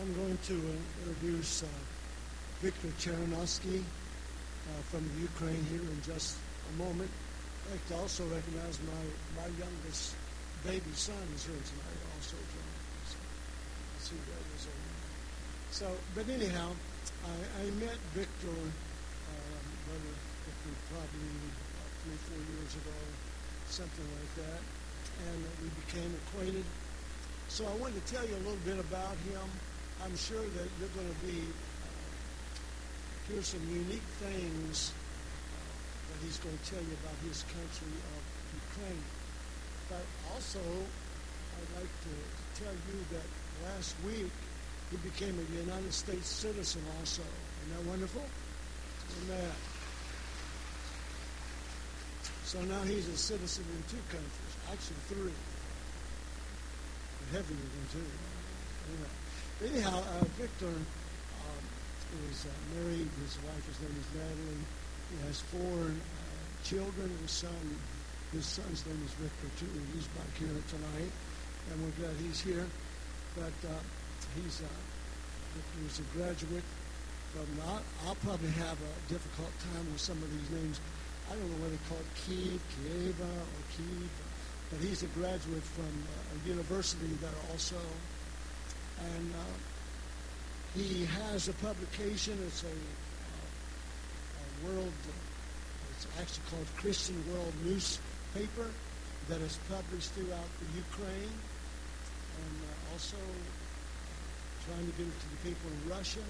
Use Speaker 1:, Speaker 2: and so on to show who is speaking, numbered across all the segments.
Speaker 1: I'm going to introduce uh, Victor Chernyavskiy uh, from Ukraine here in just a moment. I'd like to also recognize my, my youngest baby son is here tonight, also joining us. See So, but anyhow, I, I met Victor, um, brother Victor, probably about three, four years ago, something like that, and we became acquainted. So I wanted to tell you a little bit about him. I'm sure that you're going to be hear some unique things that he's going to tell you about his country of Ukraine. But also, I'd like to tell you that last week he became a United States citizen also. Isn't that wonderful? Amen. So now he's a citizen in two countries, actually three. Heaven even two. Amen. Anyhow, uh, Victor um, is uh, married. His wife, his name is Natalie. He has four uh, children. His son, his son's name is Victor too. He's back here tonight, and we're glad he's here. But uh, he's uh, Victor is a graduate from. I'll, I'll probably have a difficult time with some of these names. I don't know whether they call it Kiev, Kieva, or Kiev, but he's a graduate from a university that also. And uh, he has a publication. It's a, uh, a world, it's actually called Christian World Newspaper that is published throughout the Ukraine and uh, also trying to get it to the people in Russia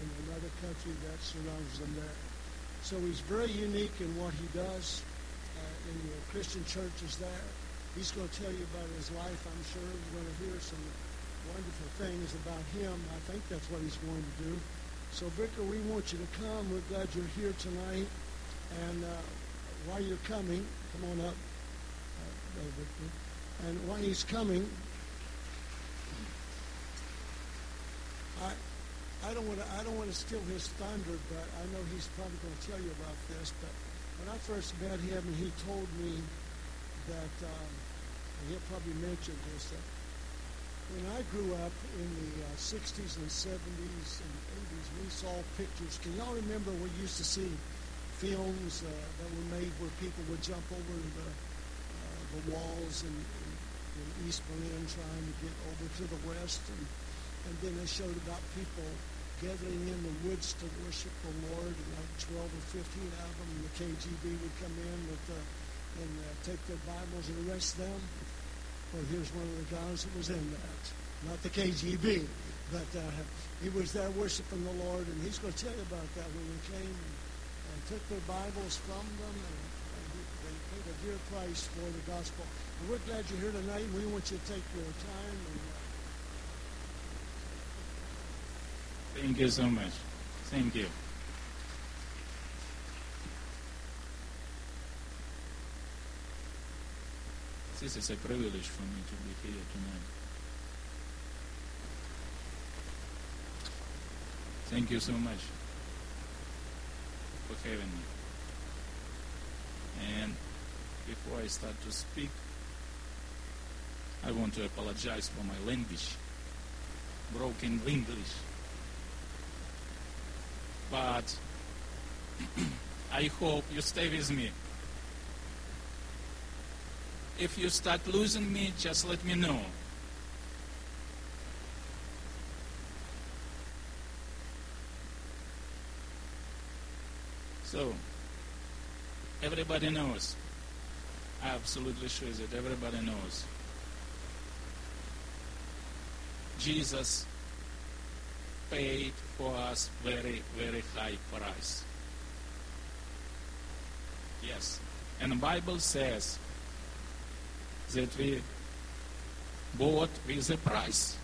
Speaker 1: and another country that surrounds them there. So he's very unique in what he does uh, in the Christian churches there. He's going to tell you about his life, I'm sure. You're going to hear some wonderful things about him. I think that's what he's going to do. So, Victor, we want you to come. We're glad you're here tonight. And uh, while you're coming, come on up, uh, Victor. And while he's coming, I, I don't want to I don't want to steal his thunder, but I know he's probably going to tell you about this. But when I first met him, he told me that um, he'll probably mention this that when I grew up in the uh, 60s and 70s and 80s, we saw pictures. Can y'all remember we used to see films uh, that were made where people would jump over the uh, the walls in, in, in East Berlin trying to get over to the west, and and then they showed about people gathering in the woods to worship the Lord, and like 12 or 15 of them, and the KGB would come in with the, and uh, take their Bibles and arrest them. Well, here's one of the guys that was in that. Not the KGB, but uh, he was there worshiping the Lord, and he's going to tell you about that when they came and, and took their Bibles from them, and, and they paid a dear price for the gospel. And we're glad you're here tonight, we want you to take your time and uh,
Speaker 2: Thank you so much. Thank you. This is a privilege for me to be here tonight. Thank you so much for having me. And before I start to speak, I want to apologize for my language, broken English but I hope you stay with me. If you start losing me, just let me know. So, everybody knows. I absolutely sure that everybody knows. Jesus paid for us very, very high price. Yes. And the Bible says that we bought with a price.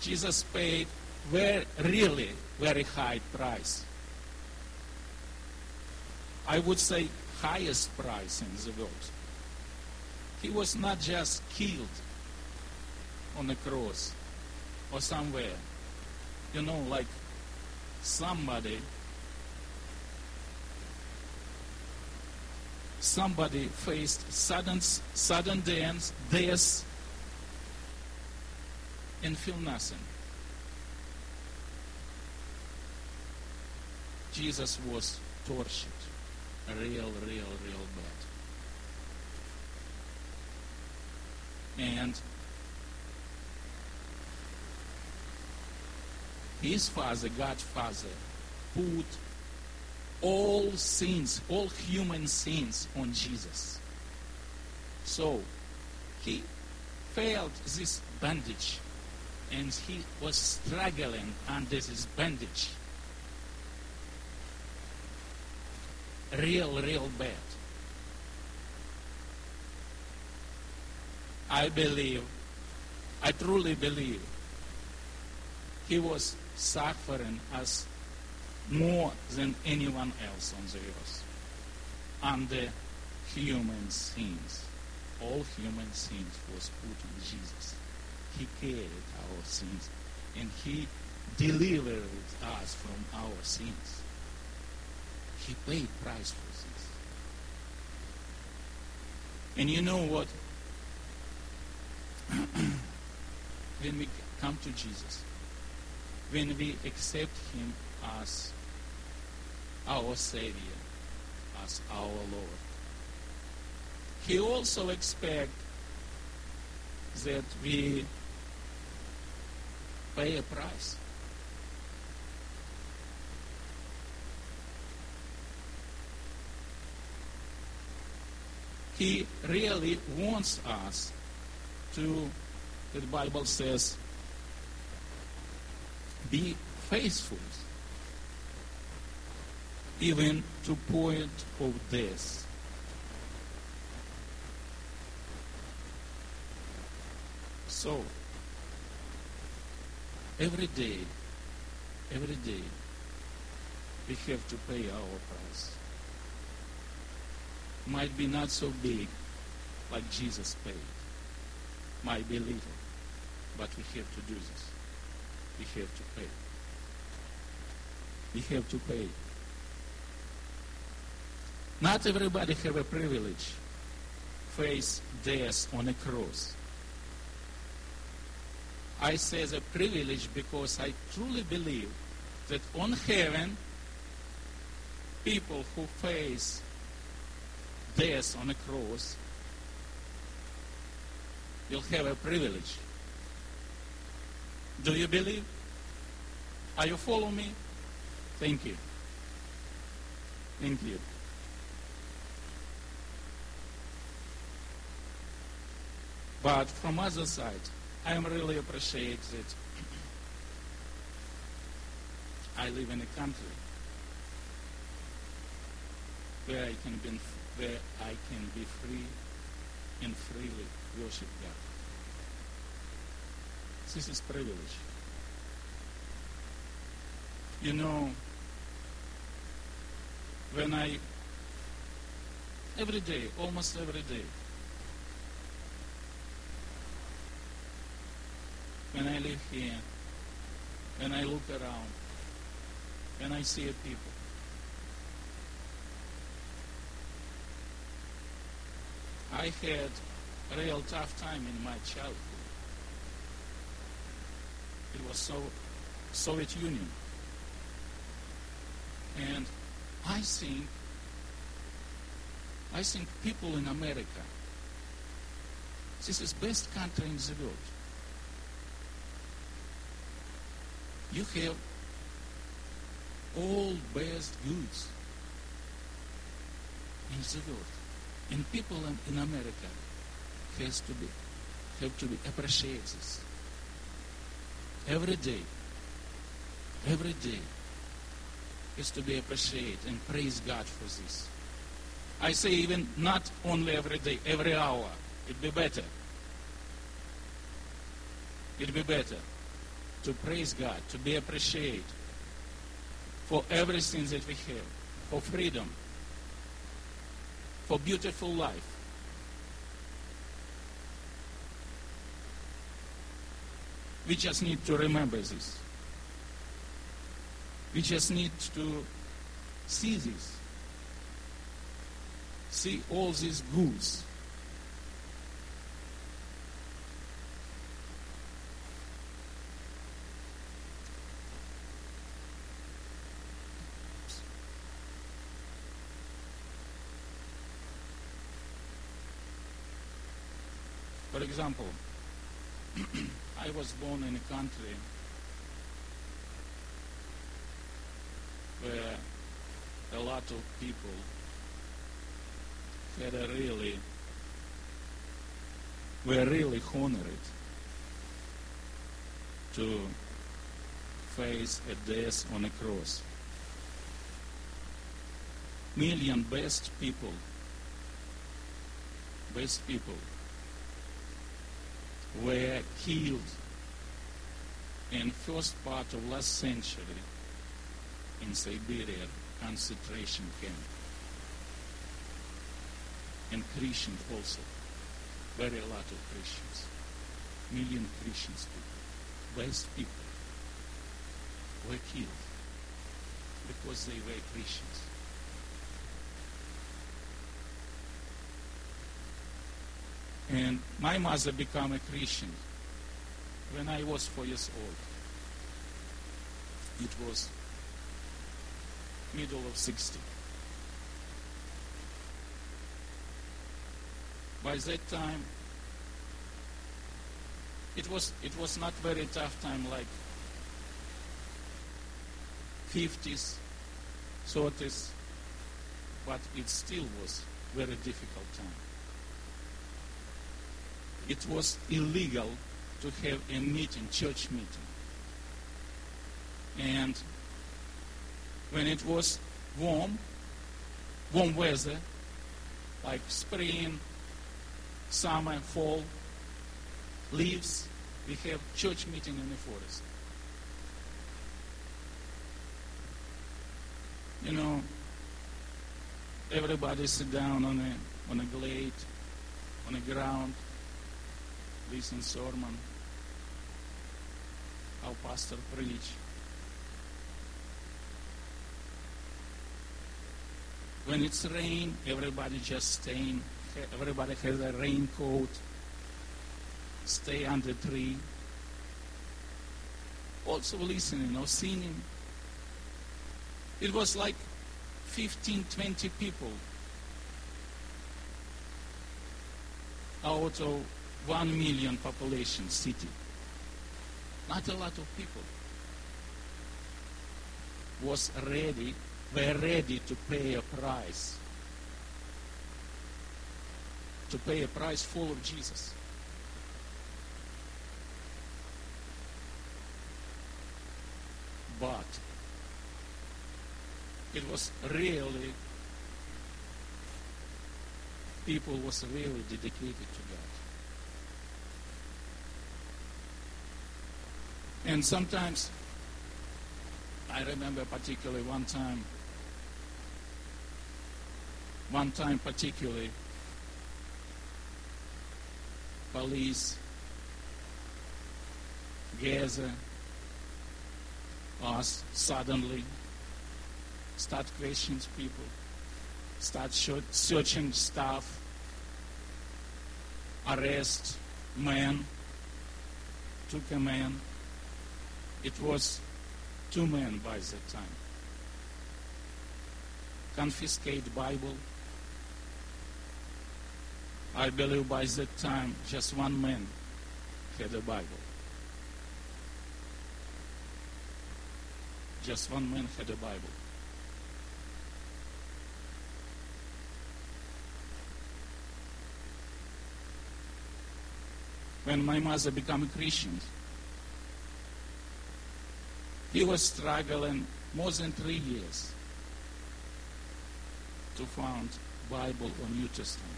Speaker 2: Jesus paid very, really very high price. I would say highest price in the world. He was not just killed on the cross or somewhere. You know, like somebody somebody faced sudden sudden death, death and feel nothing. Jesus was tortured real, real, real bad. And his father, God's father, put all sins, all human sins on Jesus. So he felt this bandage and he was struggling under this bandage. Real, real bad. I believe, I truly believe, he was suffering as more than anyone else on the earth under human sins. All human sins was put on Jesus. He carried our sins and he delivered us from our sins. He paid price for this. And you know what? when we come to Jesus, when we accept him as our Savior, as our Lord. He also expects that we pay a price. He really wants us to, the Bible says, be faithful even to point of death. So, every day, every day, we have to pay our price. Might be not so big like Jesus paid. Might be little, but we have to do this. We have to pay. We have to pay. Not everybody have a privilege face death on a cross. I say the privilege because I truly believe that on heaven, people who face death on a cross will have a privilege. Do you believe? Are you following me? Thank you. Thank you. But from other side, I am really appreciate that I live in a country where I can be where I can be free and freely worship God. This is privilege. You know, when I every day, almost every day, when I live here, when I look around, when I see people. I had a real tough time in my childhood. It was so Soviet Union. And I think I think people in America, this is best country in the world. You have all best goods in the world. And people in, America has to be have to be appreciate this. Every day. Every day is to be appreciated and praise God for this. I say even not only every day, every hour. It'd be better. It'd be better to praise God, to be appreciated for everything that we have, for freedom, for beautiful life. We just need to remember this. We just need to see this. See all these goods For example, I was born in a country where a lot of people had a really were really honored to face a death on a cross. Million best people, best people were killed in first part of last century in Siberia concentration camp. And Christians also. Very lot of Christians. Million Christians people. Best people were killed because they were Christians. And my mother became a Christian when I was four years old. It was middle of 60. By that time, it was it was not very tough time like 50s, 30s, but it still was very difficult time. It was illegal to have a meeting, church meeting. And when it was warm, warm weather, like spring, summer, fall, leaves, we have church meeting in the forest. You know, everybody sit down on a on a glade, on the ground, listen sermon, how pastor preach. When it's rain, everybody just staying. Everybody has a raincoat. Stay under tree. Also listening or singing. It was like 15, 20 people out of one million population city. Not a lot of people was ready were ready to pay a price. To pay a price full of Jesus. But it was really people was really dedicated to God. And sometimes I remember particularly one time one time particularly, police gather us suddenly, start questioning people, start searching stuff, arrest man, took a man. It was two men by that time. Confiscate Bible, I believe by that time just one man had a Bible. Just one man had a Bible. When my mother became a Christian, he was struggling more than three years to find Bible or New Testament.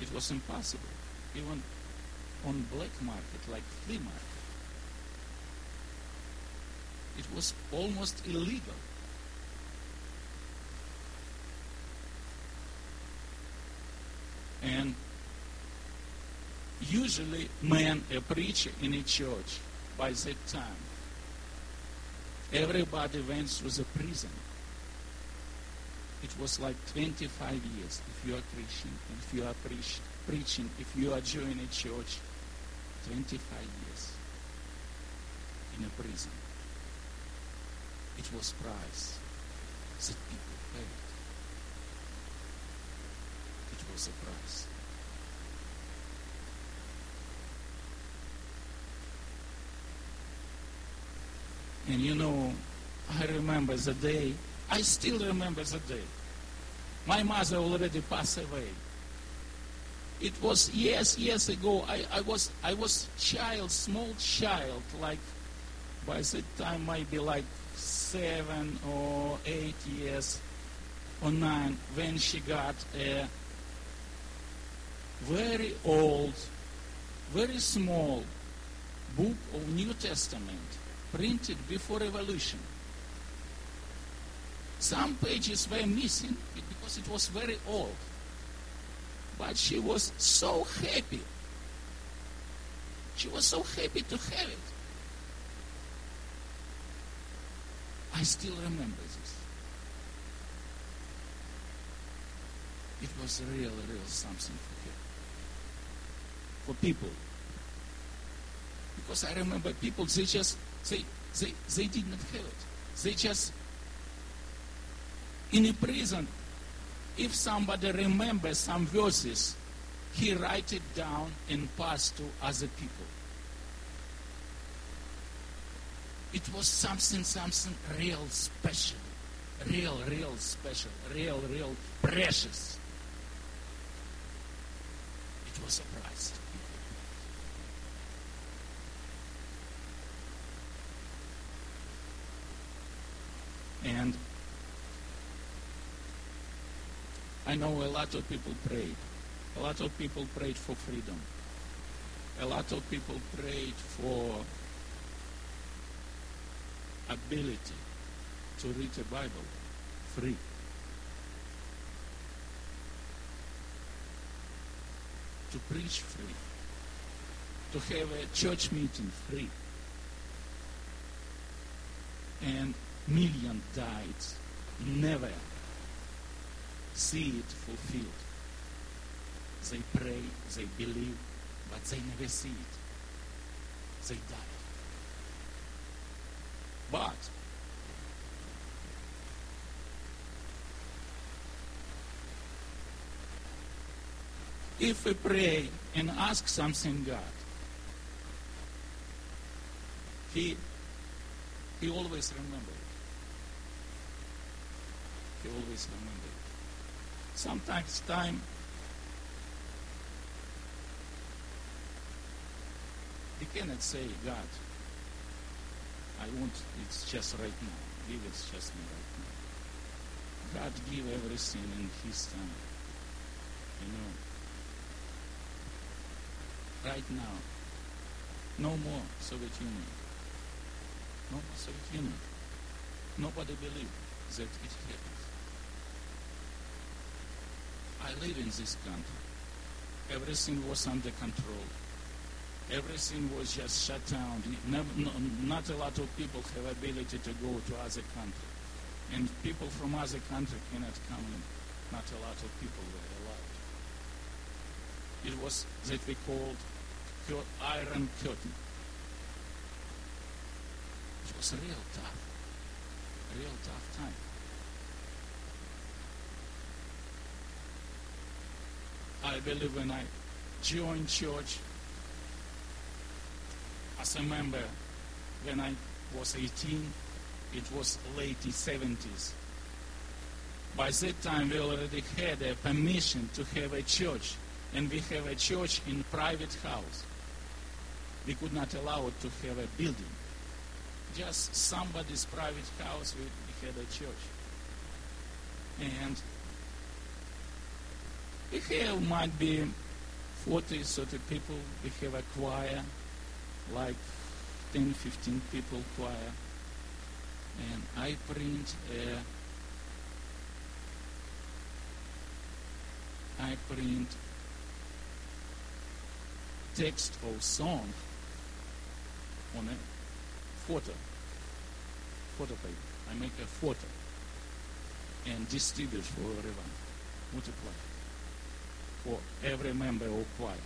Speaker 2: It was impossible, even on black market, like flea market. It was almost illegal. And usually man, a preacher in a church, by that time, everybody went through the prison it was like 25 years if you are Christian, if you are preach, preaching, if you are joining a church, 25 years in a prison. It was price that people paid. It was a price. And you know, I remember the day, I still remember the day. My mother already passed away. It was years, years ago. I, I was I was child, small child, like by that time maybe like seven or eight years or nine when she got a very old, very small book of New Testament printed before Revolution. Some pages were missing because it was very old. But she was so happy. She was so happy to have it. I still remember this. It was real, real something for her. For people. Because I remember people, they just, they, they, they did not have it. They just, in a prison, if somebody remembers some verses, he write it down and pass to other people. It was something, something real special. Real, real special. Real, real precious. It was a price. And I know a lot of people prayed. A lot of people prayed for freedom. A lot of people prayed for ability to read the Bible free. To preach free. To have a church meeting free. And million died. Never see it fulfilled. They pray, they believe, but they never see it. They die. But if we pray and ask something God, He He always remember it. He always remember it. Sometimes time you cannot say, God, I want it's just right now. Give it just me right now. God give everything in His time. You know. Right now. No more Soviet Union. No more Soviet Union. Nobody believe that it happens. I live in this country. Everything was under control. Everything was just shut down. Never, no, not a lot of people have ability to go to other country. And people from other country cannot come in. Not a lot of people were allowed. It was that we called Iron Curtain. It was real tough. Real tough time. I believe when I joined church as a member when I was 18, it was late 70s. By that time, we already had a permission to have a church, and we have a church in private house. We could not allow it to have a building. Just somebody's private house, we, we had a church. And we have might be 40, 30 people. We have a choir, like 10, 15 people choir. And I print a, I print text or song on a photo, photo paper. I make a quarter and distribute for everyone, multiply for every member of choir.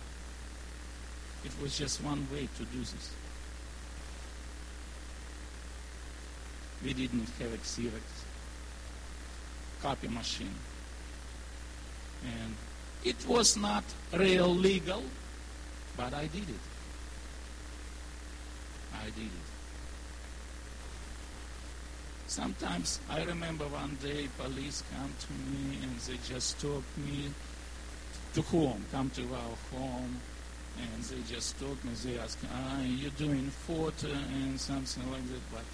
Speaker 2: It was just one way to do this. We didn't have a Xerox copy machine. And It was not real legal, but I did it. I did it. Sometimes I remember one day police come to me and they just took me to home, come to our home, and they just took me. They ask, "Ah, you doing photo and something like that?" But,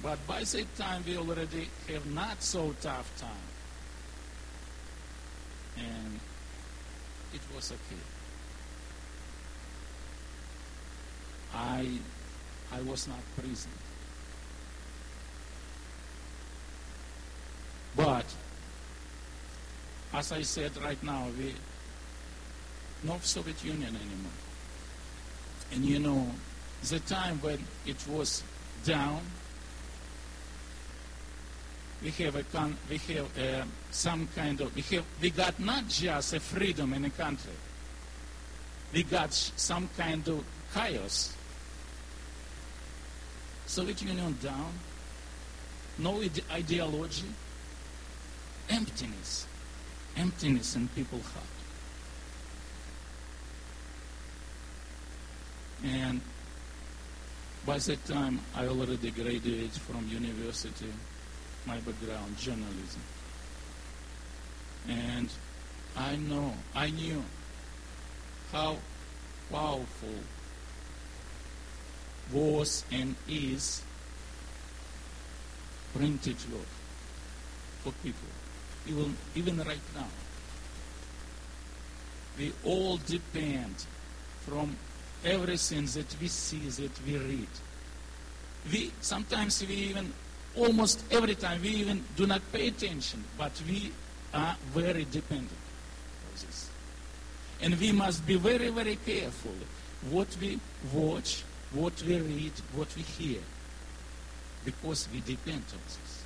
Speaker 2: but by that time we already have not so tough time, and it was okay. I I was not prison. But as I said right now, we no Soviet Union anymore. And you know, the time when it was down, we have a con- we have uh, some kind of we have we got not just a freedom in a country. We got some kind of chaos. Soviet Union down, no ide- ideology, emptiness, emptiness in people's heart. And by that time, I already graduated from university, my background, journalism. And I know, I knew how powerful was and is printed word for people, even, even right now. We all depend from everything that we see, that we read. We sometimes we even almost every time we even do not pay attention, but we are very dependent on this. And we must be very, very careful what we watch, what we read, what we hear. Because we depend on this.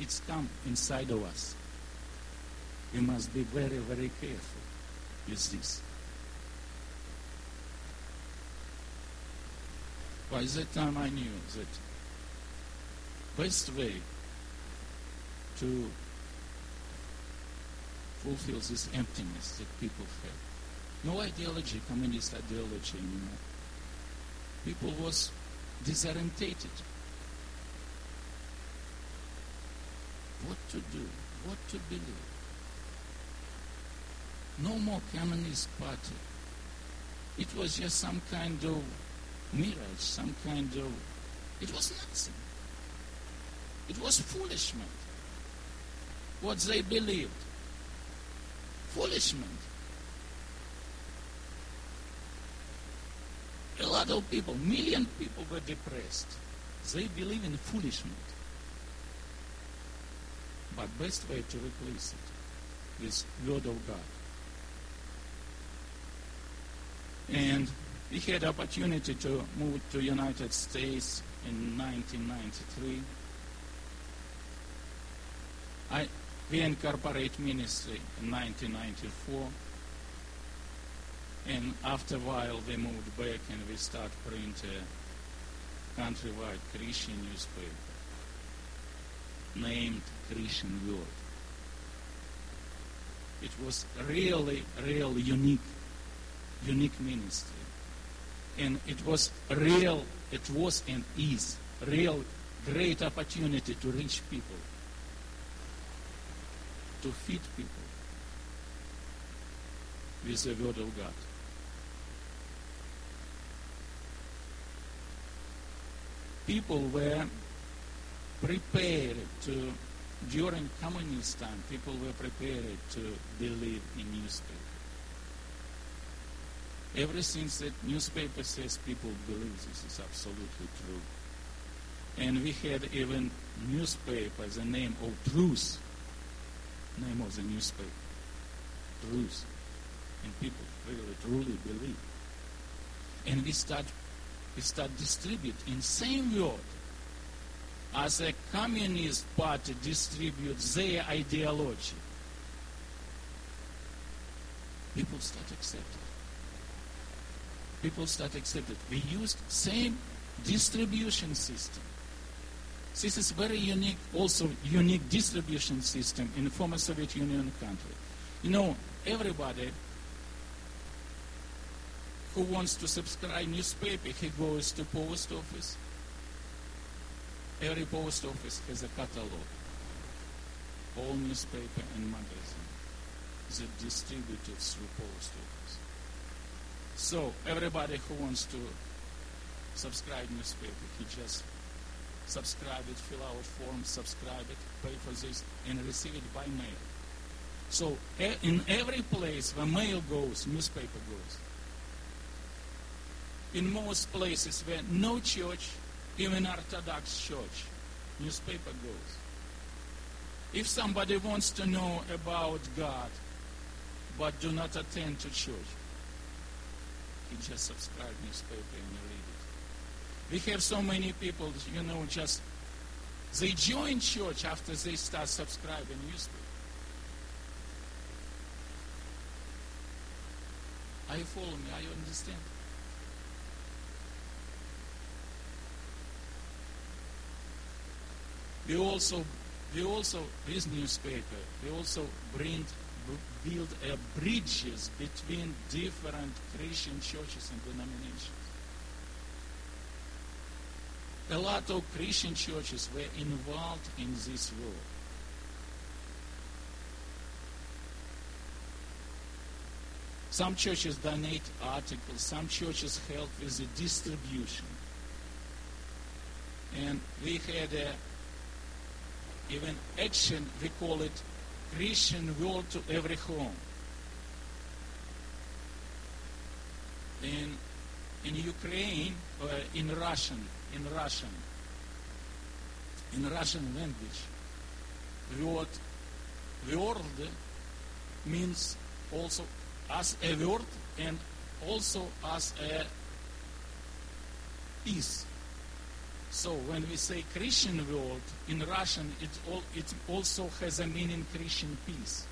Speaker 2: It's come inside of us. We must be very, very careful with this. By that time I knew that best way to fulfill this emptiness that people have. No ideology, communist ideology anymore. People was disorientated. What to do, what to believe. No more communist party. It was just some kind of mirage, some kind of. It was nothing. It was foolishment. What they believed. Foolishment. A lot of people, million people were depressed. They believe in foolishness. But best way to replace it is Word of God. And we had opportunity to move to United States in 1993. I, we incorporate ministry in 1994. And after a while, we moved back and we start print a countrywide Christian newspaper named Christian World. It was really, really unique, unique ministry. And it was real, it was and is real great opportunity to reach people, to feed people with the word of God. People were prepared to, during communist time, people were prepared to believe in newspaper. Everything that newspaper says, people believe this is absolutely true. And we had even newspaper, the name of Truth, name of the newspaper, Truth. And people really, truly believe. And we start, we start distribute in same word as a communist party distributes their ideology. People start accepting. People start accepting. We used same distribution system. This is very unique, also unique distribution system in the former Soviet Union country. You know, everybody who wants to subscribe newspaper, he goes to post office. Every post office has a catalog. All newspaper and magazine is distributed through post office. So everybody who wants to subscribe newspaper, he just subscribe it, fill out form, subscribe it, pay for this, and receive it by mail. So in every place where mail goes, newspaper goes. In most places where no church, even Orthodox church, newspaper goes. If somebody wants to know about God, but do not attend to church, he just subscribe newspaper and you read it. We have so many people, you know, just they join church after they start subscribing newspaper. Are you following me? Are you understand? We also, we also, this newspaper, we also bring, build bridges between different Christian churches and denominations. A lot of Christian churches were involved in this war. Some churches donate articles, some churches help with the distribution. And we had a, even action, we call it Christian World to Every Home. In, in Ukraine, uh, in Russian, in Russian, in Russian language, word, world means also as a word and also as a piece. So when we say Christian world in Russian, it, all, it also has a meaning Christian peace.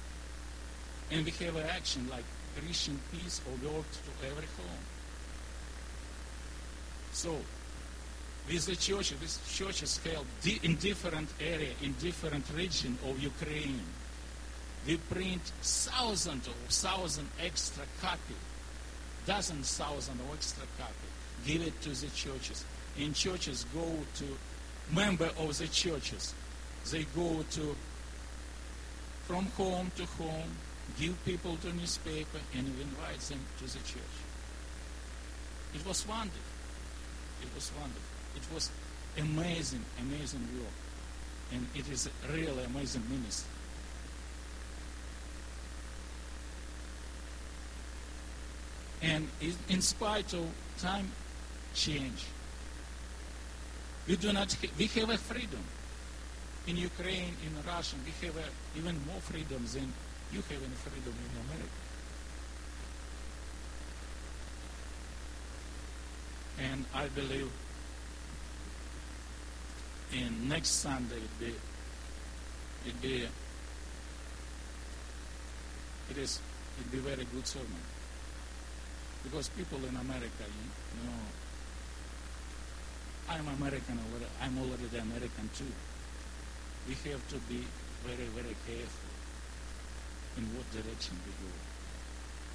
Speaker 2: And we have an action like Christian peace or world to every home. So with the churches, these churches held in different area, in different region of Ukraine. We print thousands or thousand extra copy, dozens thousand or extra copy, give it to the churches in churches go to member of the churches. They go to from home to home, give people the newspaper, and invite them to the church. It was wonderful. It was wonderful. It was amazing, amazing work. And it is really amazing ministry. And in spite of time change, we do not, we have a freedom. In Ukraine, in Russia, we have a, even more freedom than you have in freedom in America. And I believe in next Sunday it be it be it is it be very good sermon because people in America, you know, I'm American. I'm already American too. We have to be very, very careful in what direction we go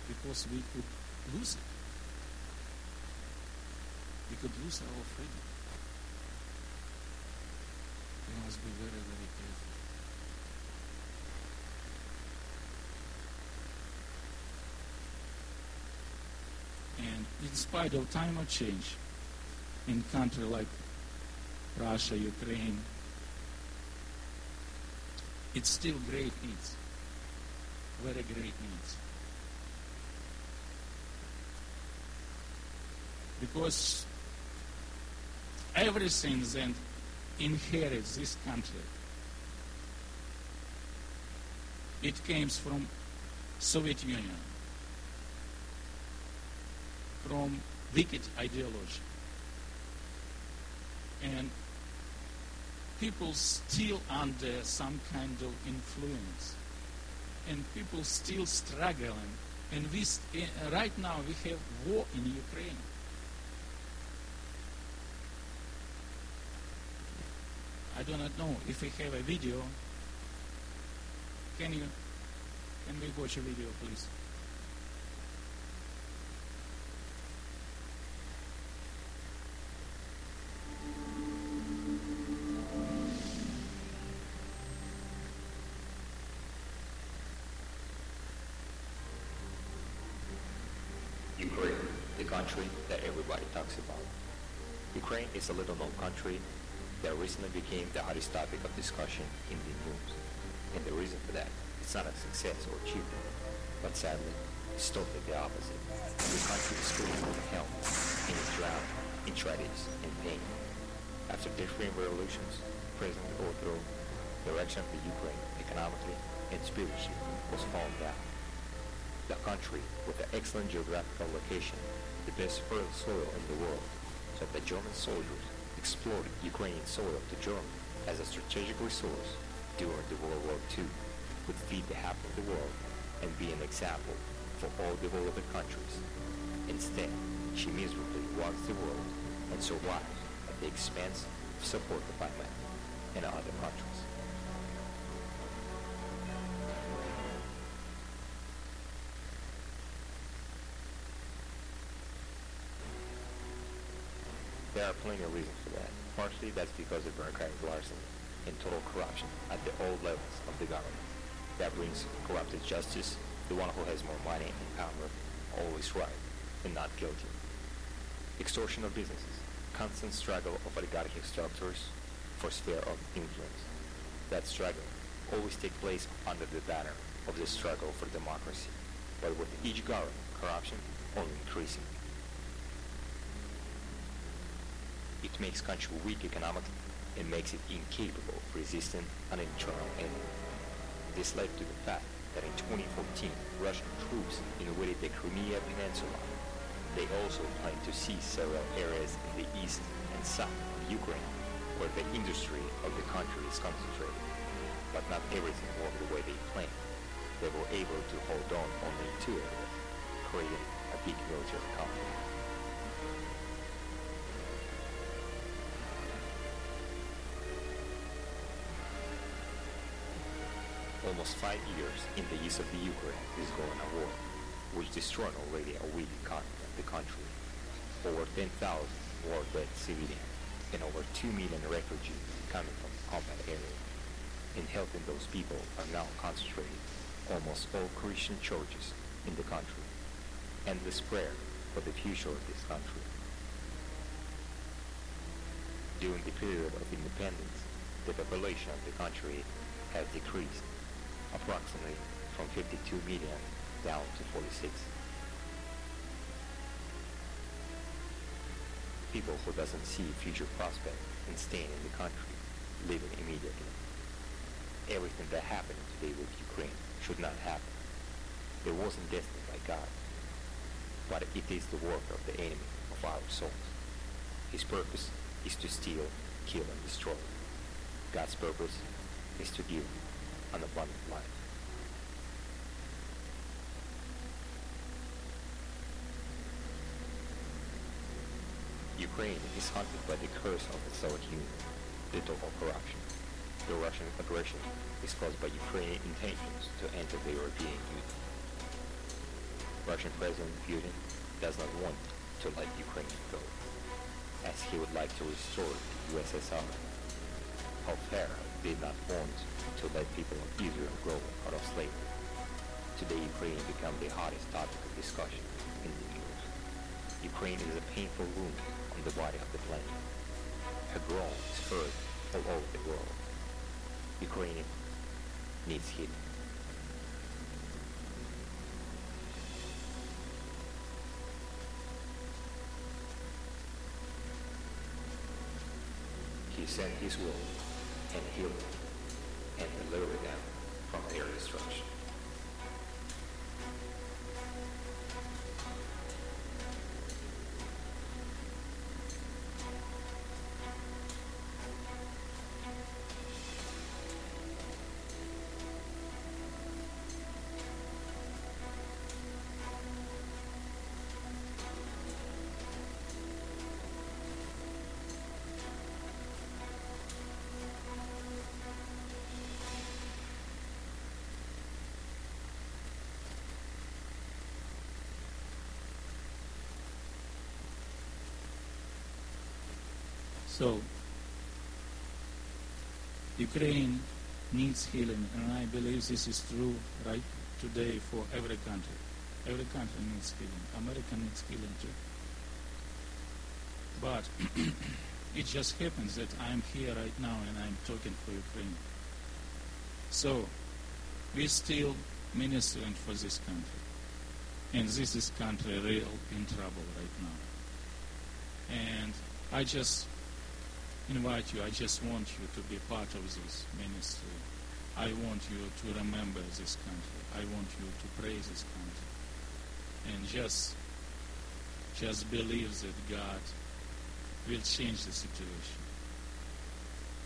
Speaker 2: because we could lose it. We could lose our freedom. We must be very, very careful. And in spite of time change, in country like Russia, Ukraine, it's still great needs, very great needs. Because everything then inherits this country. It came from Soviet Union, from wicked ideology and people still under some kind of influence. And people still struggling. And we st- eh, right now we have war in ukraine. I do not know if we have a video. Can you Can we watch a video, please?
Speaker 3: Country that everybody talks about. Ukraine is a little known country that recently became the hottest topic of discussion in the news. And the reason for that, it's not a success or achievement, but sadly, it's totally the opposite. The country is filled with hell, and is drowned in tragedies and pain. After different revolutions, President overthrow, the direction of the Ukraine economically and spiritually was falling down. The country with an excellent geographical location, the best fertile soil in the world, so that the German soldiers exploited Ukrainian soil to Germany as a strategic resource during the World War II, would feed the half of the world and be an example for all developing countries. Instead, she miserably walks the world and survives at the expense of supported by men and other countries. There are plenty of reasons for that. Partially, that's because of bureaucratic larceny and total corruption at the old levels of the government. That brings corrupted justice, the one who has more money and power, always right and not guilty. Extortion of businesses, constant struggle of oligarchic structures for sphere of influence. That struggle always takes place under the banner of the struggle for democracy, but with each government, corruption only increasing. It makes country weak economically and makes it incapable of resisting an internal enemy. This led to the fact that in 2014, Russian troops invaded the Crimea Peninsula. They also plan to seize several areas in the east and south of Ukraine, where the industry of the country is concentrated. But not everything worked the way they planned. They were able to hold on only two areas, creating a big military conflict. Almost five years in the east of the Ukraine is going a war, which destroyed already a weak economy of the country. Over 10,000 war dead civilians and over 2 million refugees coming from the combat area. And helping those people are now concentrated almost all Christian churches in the country. Endless prayer for the future of this country. During the period of independence, the population of the country has decreased approximately from 52 million down to 46. People who doesn't see future prospect in staying in the country, leaving immediately. Everything that happened today with Ukraine should not happen. It wasn't destined by God, but it is the work of the enemy of our souls. His purpose is to steal, kill, and destroy. God's purpose is to give an abundant life. Ukraine is haunted by the curse of the Soviet Union, the total corruption. The Russian aggression is caused by Ukrainian intentions to enter the European Union. Russian President Putin does not want to let Ukraine go, as he would like to restore the USSR. How Pharaoh did not want to let people of Israel grow out of slavery. Today, Ukraine become the hottest topic of discussion in the news. Ukraine is a painful wound on the body of the planet. Her groan is heard all over the world. Ukraine needs healing. He sent his word and healed and delivered them from their destruction.
Speaker 2: So, Ukraine needs healing, and I believe this is true right today for every country. Every country needs healing. America needs healing too. But it just happens that I'm here right now and I'm talking for Ukraine. So, we're still ministering for this country. And this is country real in trouble right now. And I just invite you, I just want you to be part of this ministry. I want you to remember this country. I want you to praise this country. And just just believe that God will change the situation.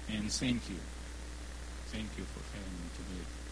Speaker 2: And thank you. Thank you for having me today.